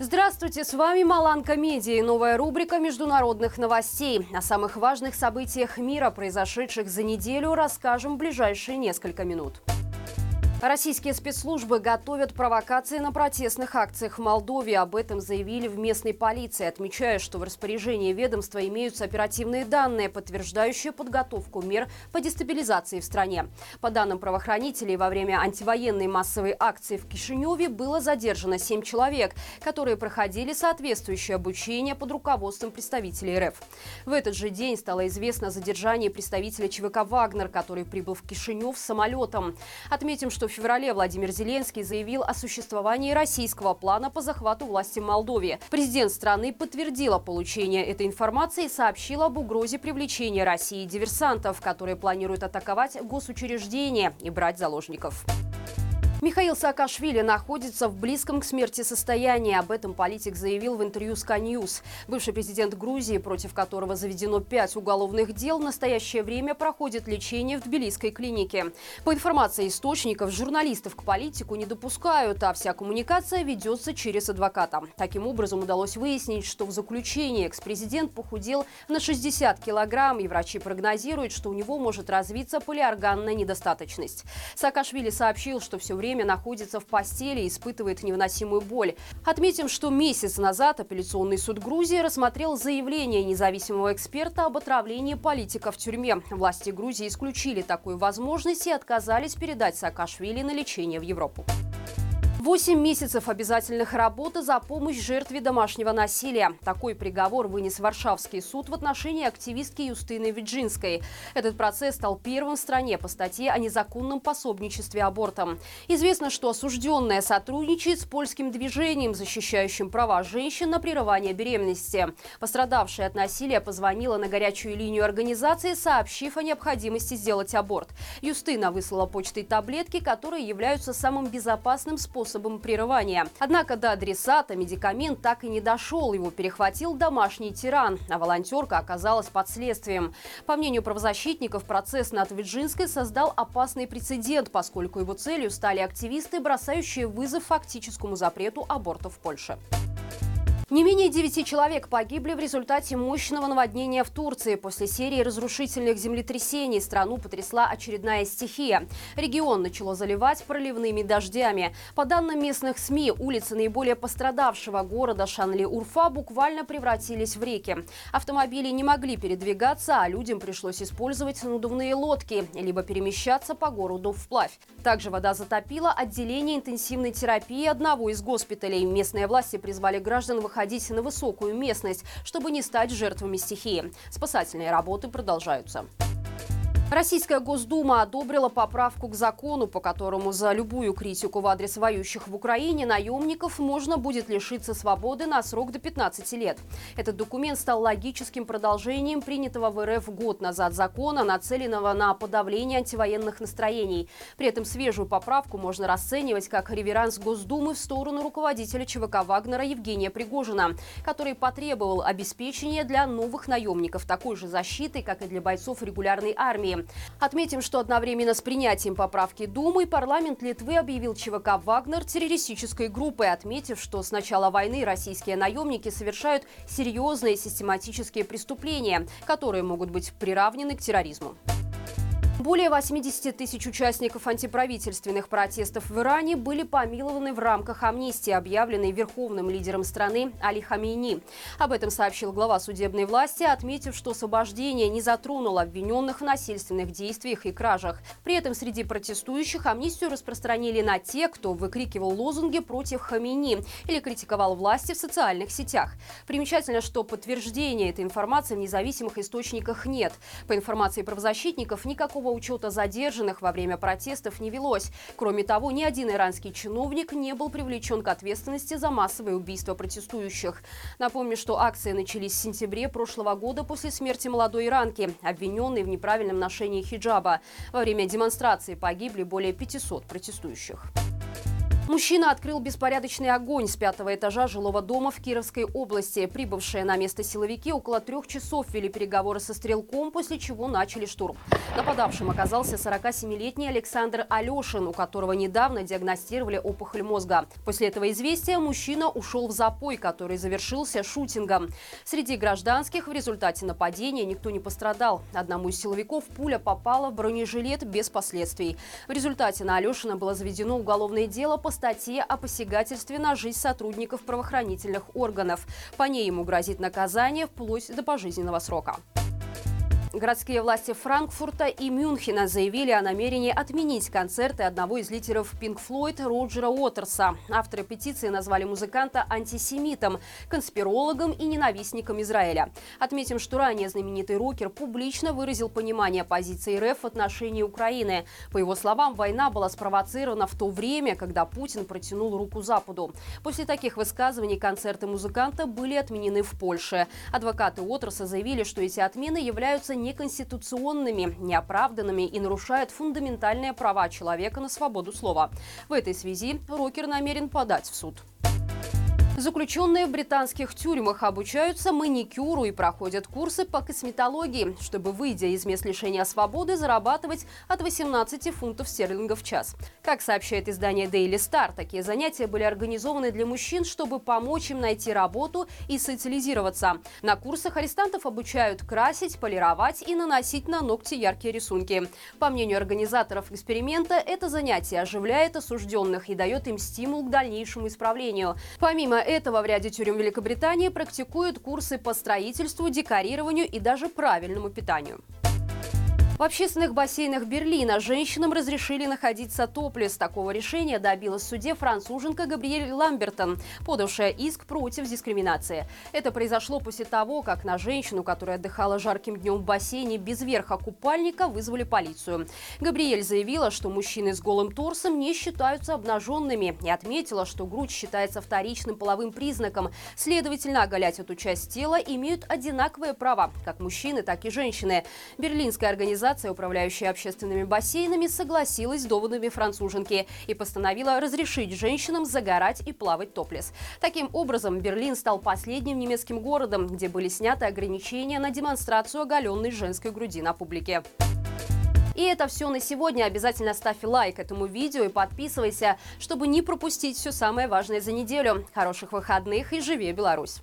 Здравствуйте, с вами Маланка Медиа и новая рубрика международных новостей. О самых важных событиях мира, произошедших за неделю, расскажем в ближайшие несколько минут. Российские спецслужбы готовят провокации на протестных акциях в Молдове. Об этом заявили в местной полиции, отмечая, что в распоряжении ведомства имеются оперативные данные, подтверждающие подготовку мер по дестабилизации в стране. По данным правоохранителей, во время антивоенной массовой акции в Кишиневе было задержано 7 человек, которые проходили соответствующее обучение под руководством представителей РФ. В этот же день стало известно о задержании представителя ЧВК «Вагнер», который прибыл в Кишинев самолетом. Отметим, что в феврале Владимир Зеленский заявил о существовании российского плана по захвату власти в Молдове. Президент страны подтвердила получение этой информации и сообщил об угрозе привлечения России диверсантов, которые планируют атаковать госучреждения и брать заложников. Михаил Саакашвили находится в близком к смерти состоянии. Об этом политик заявил в интервью Sky News. Бывший президент Грузии, против которого заведено пять уголовных дел, в настоящее время проходит лечение в Тбилисской клинике. По информации источников, журналистов к политику не допускают, а вся коммуникация ведется через адвоката. Таким образом, удалось выяснить, что в заключении экс-президент похудел на 60 килограмм, и врачи прогнозируют, что у него может развиться полиорганная недостаточность. Саакашвили сообщил, что все время время находится в постели и испытывает невыносимую боль. Отметим, что месяц назад апелляционный суд Грузии рассмотрел заявление независимого эксперта об отравлении политика в тюрьме. Власти Грузии исключили такую возможность и отказались передать Саакашвили на лечение в Европу. Восемь месяцев обязательных работы за помощь жертве домашнего насилия. Такой приговор вынес Варшавский суд в отношении активистки Юстины Виджинской. Этот процесс стал первым в стране по статье о незаконном пособничестве абортам. Известно, что осужденная сотрудничает с польским движением, защищающим права женщин на прерывание беременности. Пострадавшая от насилия позвонила на горячую линию организации, сообщив о необходимости сделать аборт. Юстина выслала почтой таблетки, которые являются самым безопасным способом способом прерывания. Однако до адресата медикамент так и не дошел. Его перехватил домашний тиран, а волонтерка оказалась под следствием. По мнению правозащитников, процесс над Виджинской создал опасный прецедент, поскольку его целью стали активисты, бросающие вызов фактическому запрету абортов в Польше. Не менее девяти человек погибли в результате мощного наводнения в Турции. После серии разрушительных землетрясений страну потрясла очередная стихия. Регион начало заливать проливными дождями. По данным местных СМИ, улицы наиболее пострадавшего города Шанли-Урфа буквально превратились в реки. Автомобили не могли передвигаться, а людям пришлось использовать надувные лодки, либо перемещаться по городу вплавь. Также вода затопила отделение интенсивной терапии одного из госпиталей. Местные власти призвали граждан выходить выходить на высокую местность, чтобы не стать жертвами стихии. Спасательные работы продолжаются. Российская Госдума одобрила поправку к закону, по которому за любую критику в адрес воюющих в Украине наемников можно будет лишиться свободы на срок до 15 лет. Этот документ стал логическим продолжением принятого в РФ год назад закона, нацеленного на подавление антивоенных настроений. При этом свежую поправку можно расценивать как реверанс Госдумы в сторону руководителя ЧВК Вагнера Евгения Пригожина, который потребовал обеспечения для новых наемников такой же защиты, как и для бойцов регулярной армии. Отметим, что одновременно с принятием поправки Думы парламент Литвы объявил ЧВК «Вагнер» террористической группой, отметив, что с начала войны российские наемники совершают серьезные систематические преступления, которые могут быть приравнены к терроризму. Более 80 тысяч участников антиправительственных протестов в Иране были помилованы в рамках амнистии, объявленной верховным лидером страны Али Хамейни. Об этом сообщил глава судебной власти, отметив, что освобождение не затронуло обвиненных в насильственных действиях и кражах. При этом среди протестующих амнистию распространили на те, кто выкрикивал лозунги против Хамейни или критиковал власти в социальных сетях. Примечательно, что подтверждения этой информации в независимых источниках нет. По информации правозащитников, никакого Никакого учета задержанных во время протестов не велось. Кроме того, ни один иранский чиновник не был привлечен к ответственности за массовое убийство протестующих. Напомню, что акции начались в сентябре прошлого года после смерти молодой иранки, обвиненной в неправильном ношении хиджаба. Во время демонстрации погибли более 500 протестующих. Мужчина открыл беспорядочный огонь с пятого этажа жилого дома в Кировской области. Прибывшие на место силовики около трех часов вели переговоры со стрелком, после чего начали штурм. Нападавшим оказался 47-летний Александр Алешин, у которого недавно диагностировали опухоль мозга. После этого известия мужчина ушел в запой, который завершился шутингом. Среди гражданских в результате нападения никто не пострадал. Одному из силовиков пуля попала в бронежилет без последствий. В результате на Алешина было заведено уголовное дело по статье о посягательстве на жизнь сотрудников правоохранительных органов. По ней ему грозит наказание вплоть до пожизненного срока. Городские власти Франкфурта и Мюнхена заявили о намерении отменить концерты одного из лидеров Pink Floyd Роджера Уотерса. Авторы петиции назвали музыканта антисемитом, конспирологом и ненавистником Израиля. Отметим, что ранее знаменитый рокер публично выразил понимание позиции РФ в отношении Украины. По его словам, война была спровоцирована в то время, когда Путин протянул руку Западу. После таких высказываний концерты музыканта были отменены в Польше. Адвокаты Уотерса заявили, что эти отмены являются неконституционными, неоправданными и нарушают фундаментальные права человека на свободу слова. В этой связи Рокер намерен подать в суд. Заключенные в британских тюрьмах обучаются маникюру и проходят курсы по косметологии, чтобы, выйдя из мест лишения свободы, зарабатывать от 18 фунтов стерлингов в час. Как сообщает издание Daily Star, такие занятия были организованы для мужчин, чтобы помочь им найти работу и социализироваться. На курсах арестантов обучают красить, полировать и наносить на ногти яркие рисунки. По мнению организаторов эксперимента, это занятие оживляет осужденных и дает им стимул к дальнейшему исправлению. Помимо этого в ряде тюрем Великобритании практикуют курсы по строительству, декорированию и даже правильному питанию. В общественных бассейнах Берлина женщинам разрешили находиться топлес. Такого решения добилась в суде француженка Габриэль Ламбертон, подавшая иск против дискриминации. Это произошло после того, как на женщину, которая отдыхала жарким днем в бассейне без верха купальника, вызвали полицию. Габриэль заявила, что мужчины с голым торсом не считаются обнаженными и отметила, что грудь считается вторичным половым признаком. Следовательно, оголять эту часть тела имеют одинаковые права, как мужчины, так и женщины. Берлинская организация организация, управляющая общественными бассейнами, согласилась с доводами француженки и постановила разрешить женщинам загорать и плавать топлес. Таким образом, Берлин стал последним немецким городом, где были сняты ограничения на демонстрацию оголенной женской груди на публике. И это все на сегодня. Обязательно ставь лайк этому видео и подписывайся, чтобы не пропустить все самое важное за неделю. Хороших выходных и живи Беларусь!